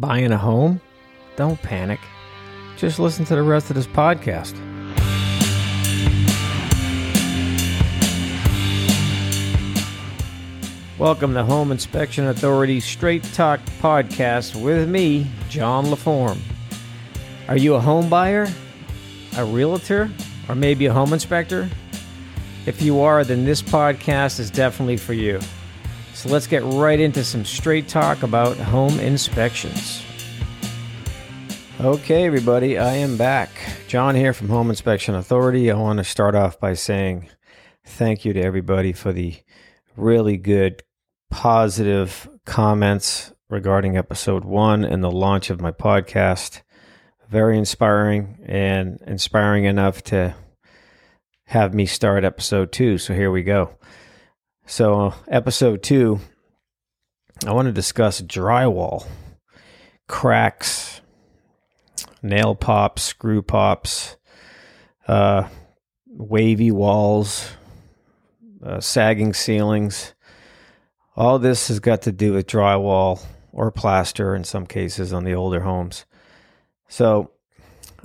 Buying a home? Don't panic. Just listen to the rest of this podcast. Welcome to Home Inspection Authority Straight Talk Podcast with me, John LaForme. Are you a home buyer, a realtor, or maybe a home inspector? If you are, then this podcast is definitely for you. So let's get right into some straight talk about home inspections. Okay, everybody, I am back. John here from Home Inspection Authority. I want to start off by saying thank you to everybody for the really good, positive comments regarding episode one and the launch of my podcast. Very inspiring and inspiring enough to have me start episode two. So here we go. So, episode two, I want to discuss drywall, cracks, nail pops, screw pops, uh, wavy walls, uh, sagging ceilings. All this has got to do with drywall or plaster in some cases on the older homes. So,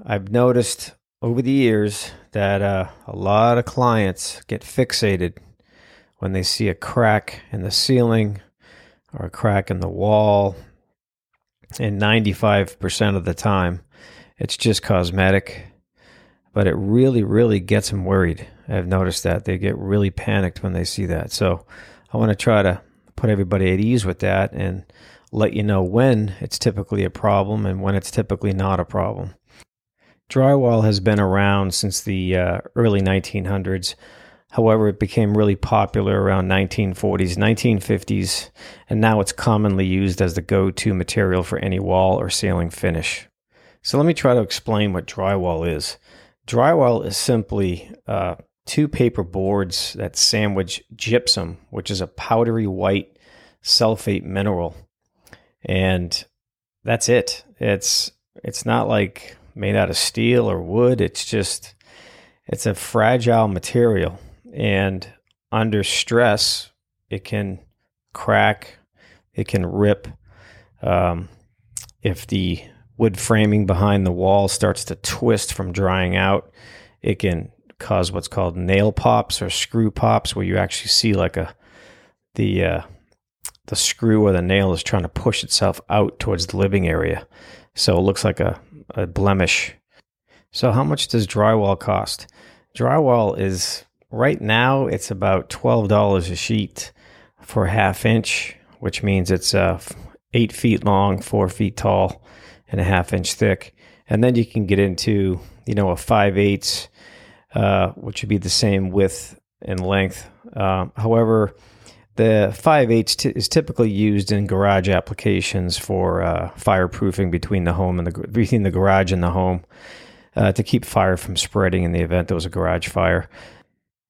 I've noticed over the years that uh, a lot of clients get fixated when they see a crack in the ceiling or a crack in the wall. And 95% of the time, it's just cosmetic, but it really, really gets them worried. I've noticed that they get really panicked when they see that. So I want to try to put everybody at ease with that and let you know when it's typically a problem and when it's typically not a problem. Drywall has been around since the uh, early 1900s. However, it became really popular around 1940s, 1950s, and now it's commonly used as the go-to material for any wall or ceiling finish. So let me try to explain what drywall is. Drywall is simply uh, two paper boards that sandwich gypsum, which is a powdery white sulfate mineral, and that's it. It's it's not like made out of steel or wood. It's just it's a fragile material and under stress, it can crack, it can rip. Um, if the wood framing behind the wall starts to twist from drying out, it can cause what's called nail pops or screw pops, where you actually see like a the uh, the screw or the nail is trying to push itself out towards the living area, so it looks like a, a blemish. So, how much does drywall cost? Drywall is Right now, it's about $12 a sheet for a half inch, which means it's uh, eight feet long, four feet tall, and a half inch thick. And then you can get into, you know, a 5 eighths, uh, which would be the same width and length. Uh, however, the 5 eighths t- is typically used in garage applications for uh, fireproofing between the home and the between the garage and the home uh, to keep fire from spreading in the event there was a garage fire.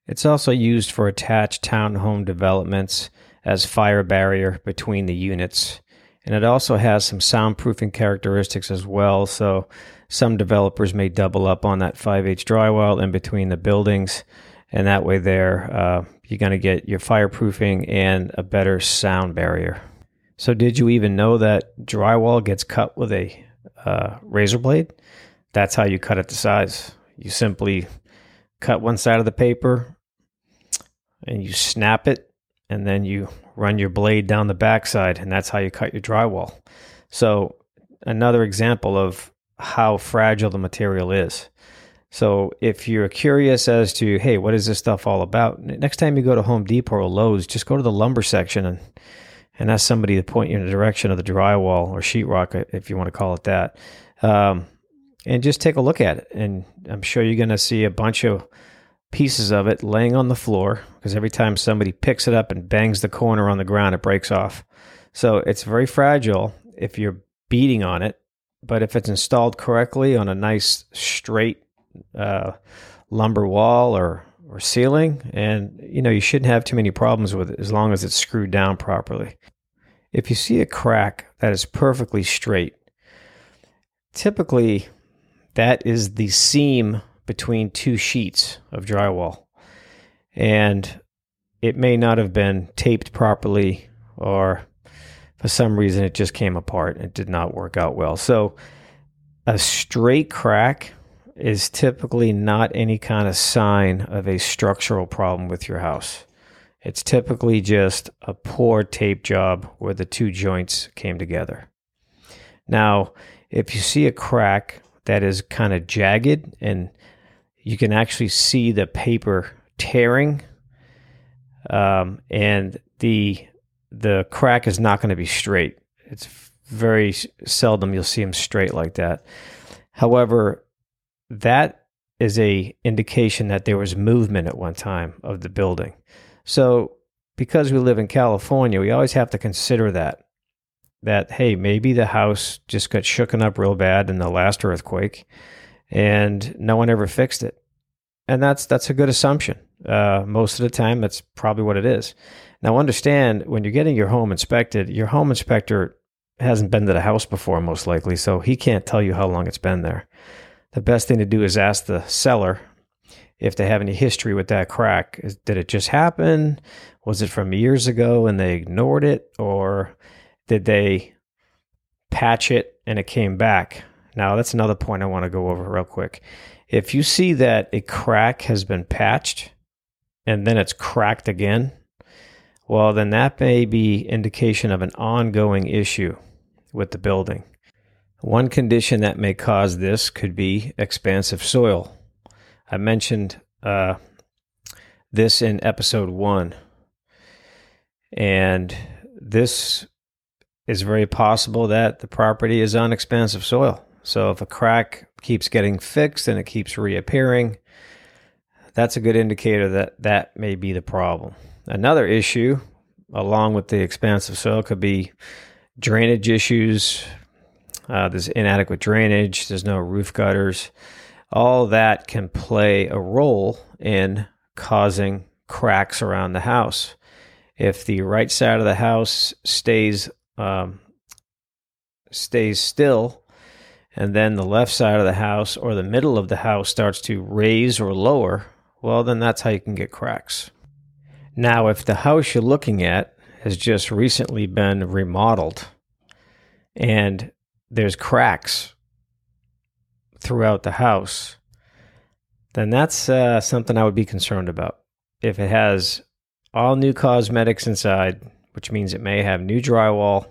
It's also used for attached townhome developments as fire barrier between the units. And it also has some soundproofing characteristics as well. So some developers may double up on that 5 eighths drywall in between the buildings. And that way, there, uh, you're going to get your fireproofing and a better sound barrier. So, did you even know that drywall gets cut with a uh, razor blade? That's how you cut it to size. You simply cut one side of the paper and you snap it and then you run your blade down the backside and that's how you cut your drywall. So another example of how fragile the material is. So if you're curious as to, hey, what is this stuff all about? Next time you go to Home Depot or Lowe's, just go to the lumber section and and ask somebody to point you in the direction of the drywall or sheetrock, if you want to call it that. Um, and just take a look at it. And I'm sure you're going to see a bunch of pieces of it laying on the floor because every time somebody picks it up and bangs the corner on the ground, it breaks off. So it's very fragile if you're beating on it. But if it's installed correctly on a nice straight uh, lumber wall or or ceiling, and you know you shouldn't have too many problems with it as long as it's screwed down properly. If you see a crack that is perfectly straight, typically that is the seam between two sheets of drywall. And it may not have been taped properly or for some reason it just came apart. It did not work out well. So a straight crack is typically not any kind of sign of a structural problem with your house. It's typically just a poor tape job where the two joints came together. Now, if you see a crack that is kind of jagged and you can actually see the paper tearing, um, and the the crack is not going to be straight. It's very seldom you'll see them straight like that. However, that is a indication that there was movement at one time of the building. So, because we live in California, we always have to consider that that hey, maybe the house just got shooken up real bad in the last earthquake and no one ever fixed it. And that's that's a good assumption. Uh, most of the time, that's probably what it is. Now, understand when you're getting your home inspected, your home inspector hasn't been to the house before, most likely, so he can't tell you how long it's been there. The best thing to do is ask the seller if they have any history with that crack. Did it just happen? Was it from years ago and they ignored it? Or did they patch it and it came back? Now, that's another point I want to go over real quick. If you see that a crack has been patched and then it's cracked again, well, then that may be indication of an ongoing issue with the building. One condition that may cause this could be expansive soil. I mentioned uh, this in episode one, and this is very possible that the property is on expansive soil. So if a crack keeps getting fixed and it keeps reappearing, that's a good indicator that that may be the problem. Another issue, along with the expansive soil, could be drainage issues. Uh, there's inadequate drainage, there's no roof gutters. All that can play a role in causing cracks around the house. If the right side of the house stays um, stays still, and then the left side of the house or the middle of the house starts to raise or lower, well, then that's how you can get cracks. Now, if the house you're looking at has just recently been remodeled and there's cracks throughout the house, then that's uh, something I would be concerned about. If it has all new cosmetics inside, which means it may have new drywall,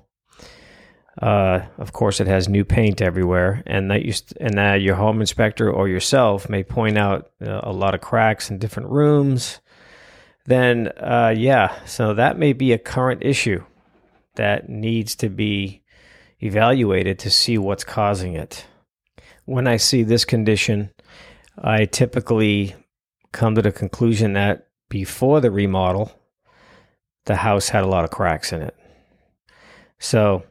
uh, of course, it has new paint everywhere, and that you st- and that your home inspector or yourself may point out uh, a lot of cracks in different rooms. Then, uh, yeah, so that may be a current issue that needs to be evaluated to see what's causing it. When I see this condition, I typically come to the conclusion that before the remodel, the house had a lot of cracks in it. So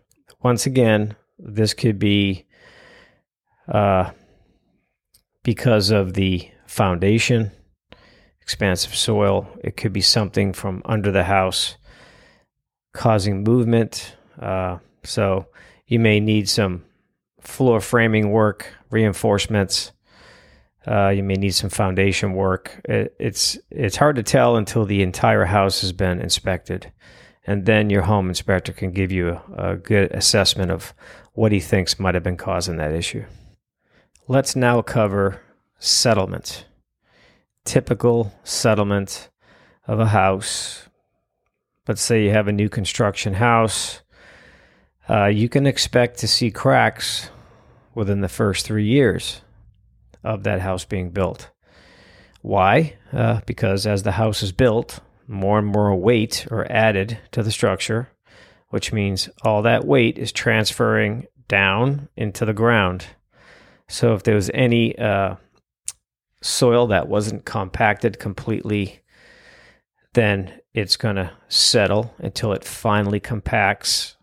once again, this could be uh, because of the foundation, expansive soil. It could be something from under the house causing movement. Uh, so you may need some floor framing work, reinforcements. Uh, you may need some foundation work. It, it's it's hard to tell until the entire house has been inspected and then your home inspector can give you a, a good assessment of what he thinks might have been causing that issue. Let's now cover settlement. Typical settlement of a house. Let's say you have a new construction house. Uh, you can expect to see cracks within the first three years of that house being built. Why? Uh, because as the house is built, more and more weight are added to the structure, which means all that weight is transferring down into the ground. So if there was any uh, soil that wasn't compacted completely, then it's going to settle until it finally compacts.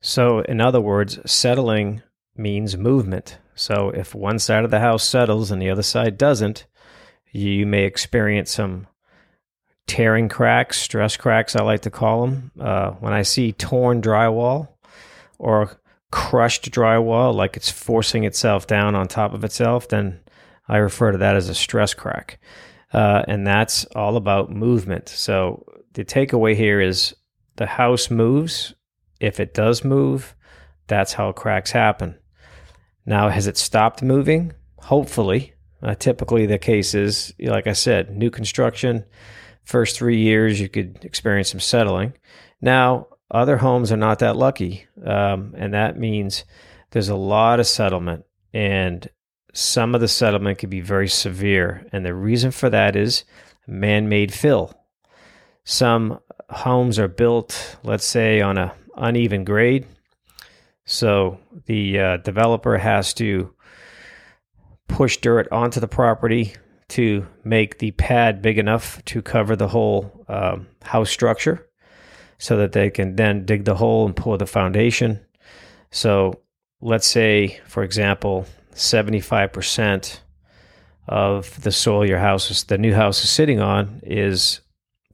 So, in other words, settling means movement. So, if one side of the house settles and the other side doesn't, you may experience some tearing cracks, stress cracks, I like to call them. Uh, when I see torn drywall or crushed drywall, like it's forcing itself down on top of itself, then I refer to that as a stress crack. Uh, and that's all about movement. So the takeaway here is the house moves if it does move, that's how cracks happen. Now, has it stopped moving? Hopefully. Uh, typically, the case is, like I said, new construction, first three years, you could experience some settling. Now, other homes are not that lucky. Um, and that means there's a lot of settlement, and some of the settlement can be very severe. And the reason for that is man made fill. Some homes are built, let's say, on a uneven grade. So the uh, developer has to push dirt onto the property to make the pad big enough to cover the whole um, house structure so that they can then dig the hole and pour the foundation. So let's say, for example, 75% of the soil your house is, the new house is sitting on is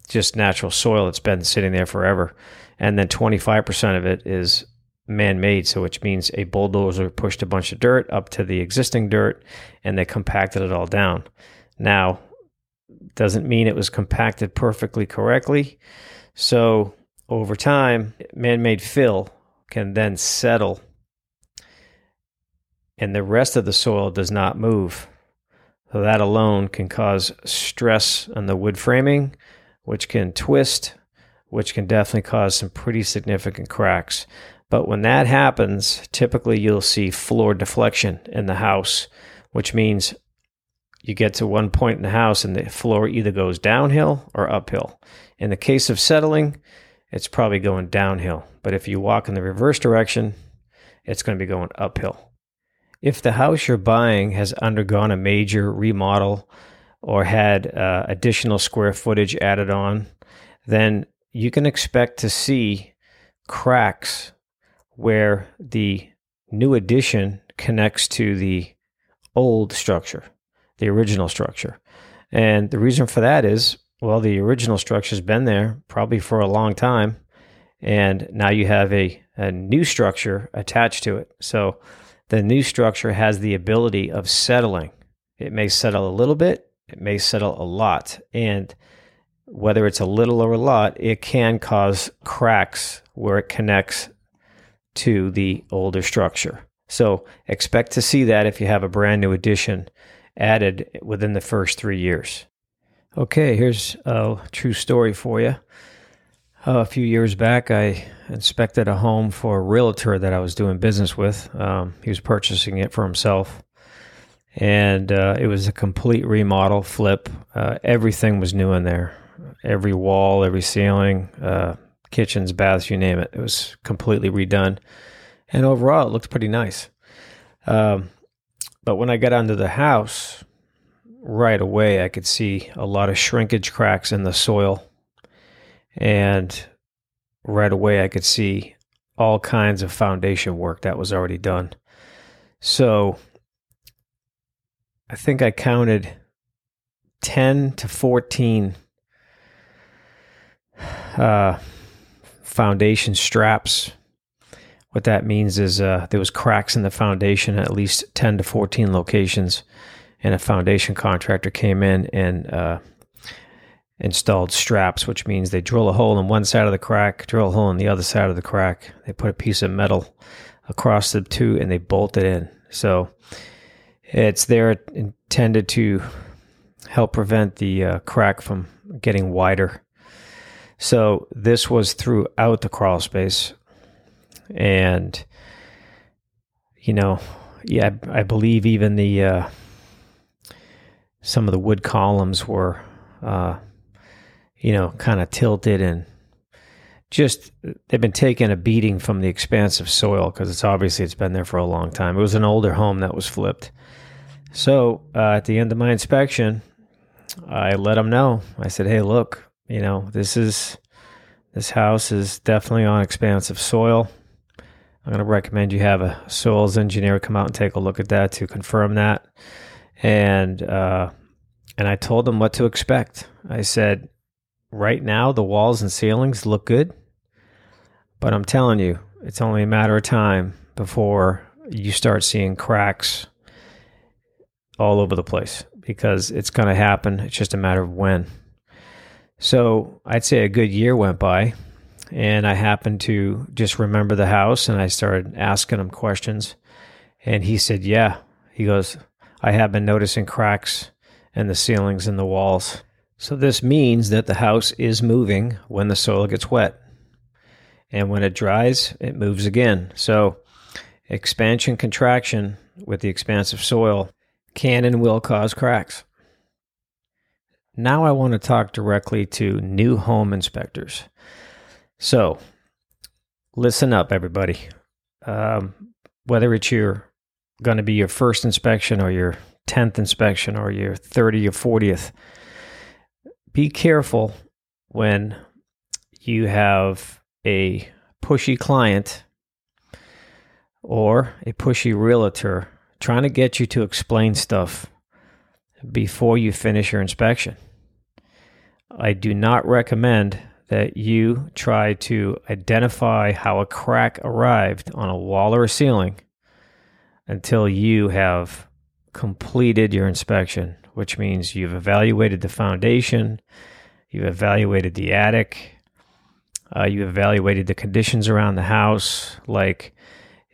just natural soil. It's been sitting there forever. And then 25% of it is man made. So, which means a bulldozer pushed a bunch of dirt up to the existing dirt and they compacted it all down. Now, doesn't mean it was compacted perfectly correctly. So, over time, man made fill can then settle and the rest of the soil does not move. So that alone can cause stress on the wood framing, which can twist, which can definitely cause some pretty significant cracks. But when that happens, typically you'll see floor deflection in the house, which means you get to one point in the house and the floor either goes downhill or uphill. In the case of settling, it's probably going downhill. But if you walk in the reverse direction, it's going to be going uphill. If the house you're buying has undergone a major remodel or had uh, additional square footage added on, then you can expect to see cracks where the new addition connects to the old structure, the original structure. And the reason for that is well, the original structure's been there probably for a long time. And now you have a, a new structure attached to it. So the new structure has the ability of settling. It may settle a little bit, it may settle a lot. And whether it's a little or a lot, it can cause cracks where it connects to the older structure. So expect to see that if you have a brand new addition added within the first three years. Okay, here's a true story for you. Uh, a few years back, I inspected a home for a realtor that I was doing business with. Um, he was purchasing it for himself, and uh, it was a complete remodel, flip. Uh, everything was new in there every wall, every ceiling, uh, kitchens, baths, you name it. It was completely redone. And overall, it looked pretty nice. Um, but when I got onto the house, right away, I could see a lot of shrinkage cracks in the soil and right away I could see all kinds of foundation work that was already done. So I think I counted 10 to 14 uh, foundation straps. What that means is uh, there was cracks in the foundation at least 10 to 14 locations, and a foundation contractor came in and uh, installed straps, which means they drill a hole in one side of the crack, drill a hole in the other side of the crack. They put a piece of metal across the two and they bolt it in. So it's there intended to help prevent the uh, crack from getting wider. So this was throughout the crawl space. And, you know, yeah, I believe even the, uh, some of the wood columns were, uh, you know, kind of tilted and just they've been taking a beating from the expansive soil because it's obviously it's been there for a long time. It was an older home that was flipped. So uh, at the end of my inspection, I let them know. I said, "Hey, look, you know, this is this house is definitely on expansive soil. I'm going to recommend you have a soils engineer come out and take a look at that to confirm that." And uh, and I told them what to expect. I said, right now the walls and ceilings look good, but I'm telling you, it's only a matter of time before you start seeing cracks all over the place because it's going to happen. It's just a matter of when. So I'd say a good year went by, and I happened to just remember the house and I started asking him questions. And he said, Yeah. He goes, I have been noticing cracks in the ceilings and the walls. So this means that the house is moving when the soil gets wet. And when it dries, it moves again. So expansion contraction with the expansive soil can and will cause cracks. Now I want to talk directly to new home inspectors. So listen up, everybody. Um, whether it's your going to be your first inspection or your 10th inspection or your 30 or 40th, be careful when you have a pushy client or a pushy realtor trying to get you to explain stuff before you finish your inspection. I do not recommend that you try to identify how a crack arrived on a wall or a ceiling until you have completed your inspection, which means you've evaluated the foundation, you've evaluated the attic, uh, you evaluated the conditions around the house, like,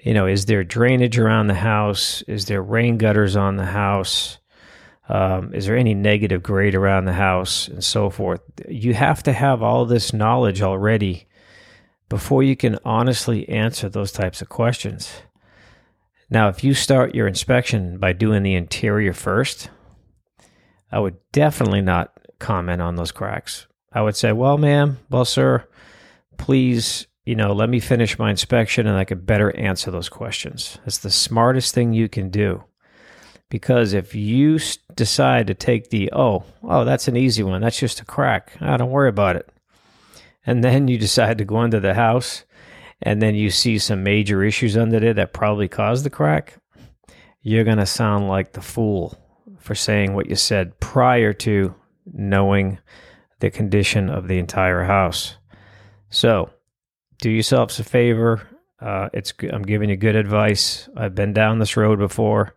you know, is there drainage around the house? Is there rain gutters on the house? Um, is there any negative grade around the house and so forth? You have to have all this knowledge already before you can honestly answer those types of questions. Now, if you start your inspection by doing the interior first, I would definitely not comment on those cracks. I would say, well, ma'am, well, sir, please, you know, let me finish my inspection and I could better answer those questions. That's the smartest thing you can do. Because if you decide to take the, oh, oh, that's an easy one, that's just a crack, I oh, don't worry about it. And then you decide to go into the house and then you see some major issues under there that probably caused the crack, you're going to sound like the fool for saying what you said prior to knowing the condition of the entire house. So, do yourselves a favor. Uh, it's I'm giving you good advice. I've been down this road before.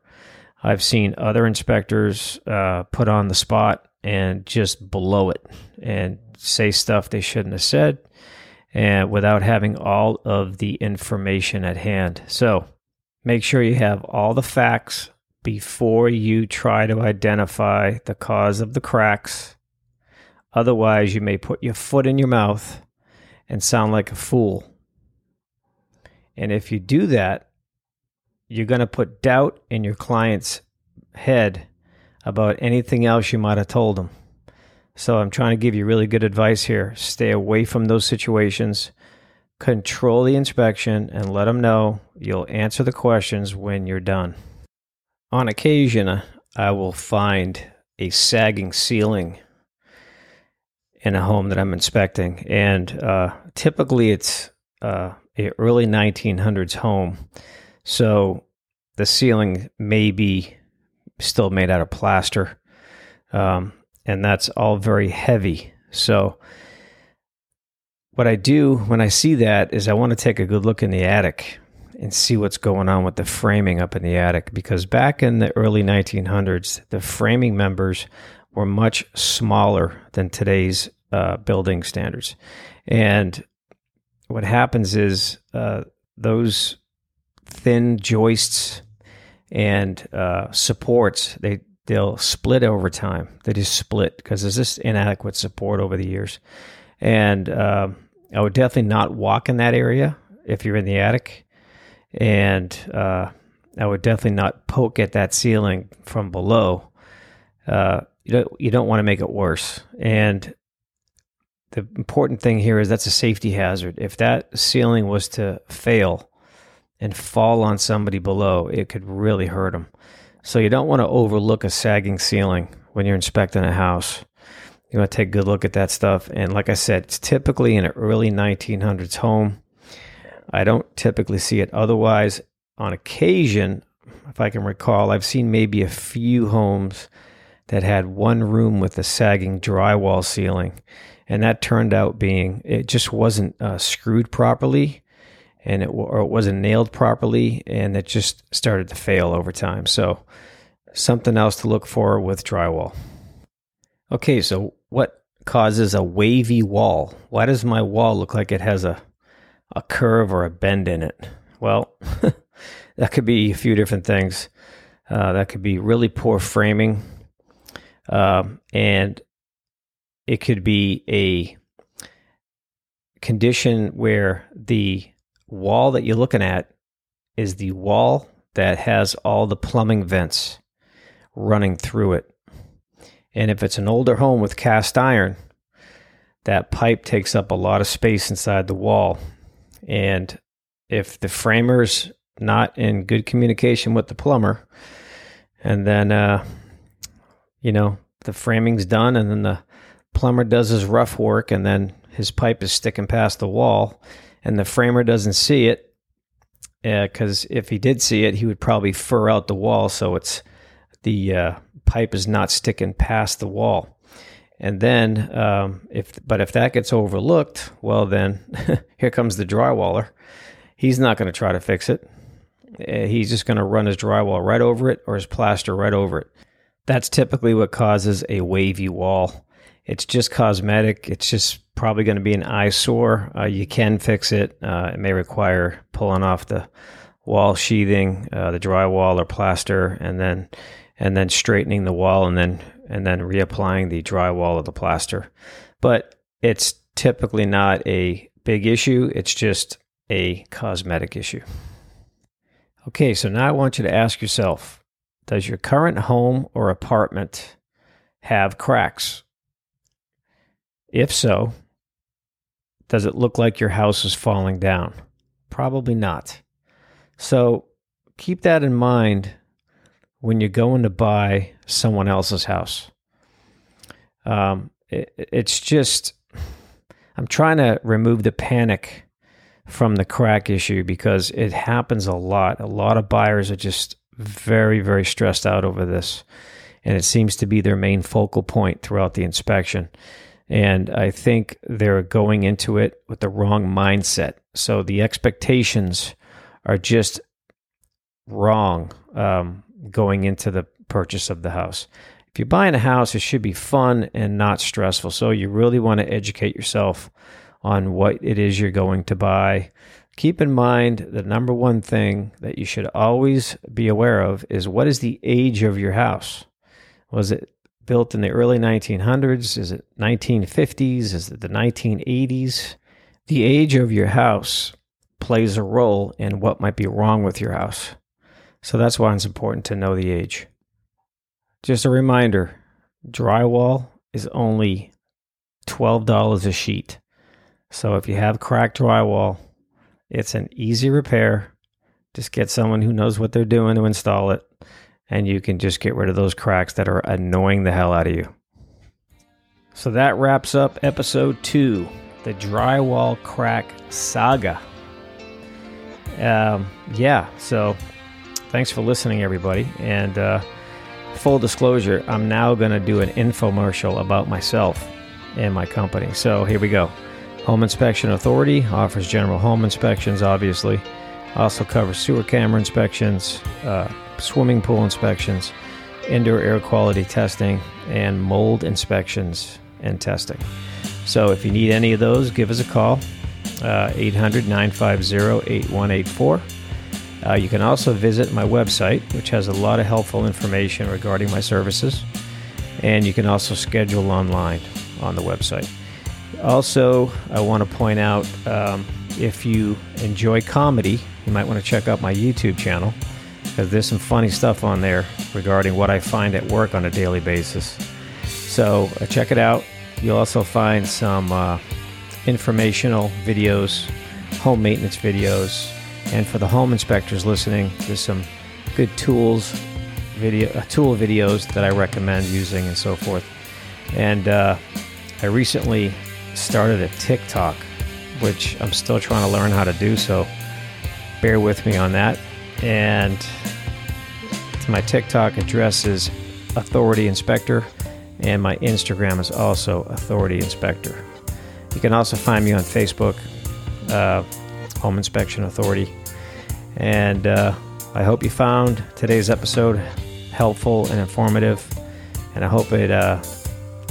I've seen other inspectors uh, put on the spot and just blow it and say stuff they shouldn't have said and without having all of the information at hand. So make sure you have all the facts before you try to identify the cause of the cracks. Otherwise, you may put your foot in your mouth and sound like a fool. And if you do that, you're going to put doubt in your client's head about anything else you might have told them. So I'm trying to give you really good advice here. Stay away from those situations. Control the inspection and let them know you'll answer the questions when you're done. On occasion, I will find a sagging ceiling in a home that I'm inspecting, and uh, typically it's uh, a early 1900s home, so the ceiling may be still made out of plaster. Um, and that's all very heavy. So, what I do when I see that is I want to take a good look in the attic and see what's going on with the framing up in the attic because back in the early 1900s, the framing members were much smaller than today's uh, building standards. And what happens is uh, those thin joists and uh, supports they they'll split over time. They just split because there's just inadequate support over the years. And uh, I would definitely not walk in that area if you're in the attic. And uh, I would definitely not poke at that ceiling from below. Uh, you don't, you don't want to make it worse. And the important thing here is that's a safety hazard. If that ceiling was to fail and fall on somebody below, it could really hurt them. So you don't want to overlook a sagging ceiling when you're inspecting a house. You want to take a good look at that stuff. And like I said, it's typically in an early 1900s home. I don't typically see it otherwise. On occasion, if I can recall, I've seen maybe a few homes that had one room with a sagging drywall ceiling. And that turned out being, it just wasn't uh, screwed properly and it, or it wasn't nailed properly and it just started to fail over time. So, something else to look for with drywall. Okay, so what causes a wavy wall. Why does my wall look like it has a a curve or a bend in it? Well, that could be a few different things. Uh, that could be really poor framing, um, and it could be a condition where the wall that you're looking at is the wall that has all the plumbing vents running through it. And if it's an older home with cast iron, that pipe takes up a lot of space inside the wall. And if the framer's not in good communication with the plumber, and then, uh, you know, the framing's done, and then the plumber does his rough work, and then his pipe is sticking past the wall, and the framer doesn't see it, because uh, if he did see it, he would probably fur out the wall so it's the uh, pipe is not sticking past the wall. And then, um, if but if that gets overlooked, well, then here comes the drywaller. He's not going to try to fix it. Uh, he's just going to run his drywall right over it or his plaster right over it. That's typically what causes a wavy wall. It's just cosmetic. It's just probably going to be an eyesore. Uh, you can fix it. Uh, it may require pulling off the wall sheathing, uh, the drywall or plaster, and then and then straightening the wall, and then and then reapplying the drywall or the plaster. But it's typically not a big issue. It's just a cosmetic issue. Okay, so now I want you to ask yourself Does your current home or apartment have cracks? If so, does it look like your house is falling down? Probably not. So keep that in mind when you're going to buy someone else's house. Um, it, it's just, I'm trying to remove the panic from the crack issue because it happens a lot. A lot of buyers are just very, very stressed out over this. And it seems to be their main focal point throughout the inspection. And I think they're going into it with the wrong mindset. So the expectations are just wrong um, going into the purchase of the house. If you're buying a house, it should be fun and not stressful. So you really want to educate yourself on what it is you're going to buy. Keep in mind the number one thing that you should always be aware of is what is the age of your house? Was it built in the early 1900s? Is it 1950s? Is it the 1980s? The age of your house plays a role in what might be wrong with your house. So that's why it's important to know the age. Just a reminder drywall is only $12 a sheet. So if you have cracked drywall, it's an easy repair. Just get someone who knows what they're doing to install it and you can just get rid of those cracks that are annoying the hell out of you. So that wraps up episode two the drywall crack saga. Um, yeah, so thanks for listening, everybody. And uh, full disclosure, I'm now going to do an infomercial about myself and my company. So here we go. Home Inspection Authority offers general home inspections, obviously. Also covers sewer camera inspections, uh, swimming pool inspections, indoor air quality testing, and mold inspections and testing. So if you need any of those, give us a call, uh, 800 950 8184. Uh, you can also visit my website, which has a lot of helpful information regarding my services. And you can also schedule online on the website. Also, I want to point out um, if you enjoy comedy, you might want to check out my YouTube channel because there's some funny stuff on there regarding what I find at work on a daily basis. So uh, check it out. You'll also find some uh, informational videos, home maintenance videos, and for the home inspectors listening, there's some good tools, video uh, tool videos that I recommend using and so forth. And uh, I recently started a TikTok, which I'm still trying to learn how to do. So bear with me on that. And my TikTok address is Authority Inspector, and my Instagram is also Authority Inspector. You can also find me on Facebook, uh, Home Inspection Authority. And uh, I hope you found today's episode helpful and informative. And I hope it uh,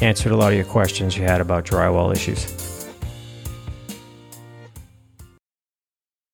answered a lot of your questions you had about drywall issues.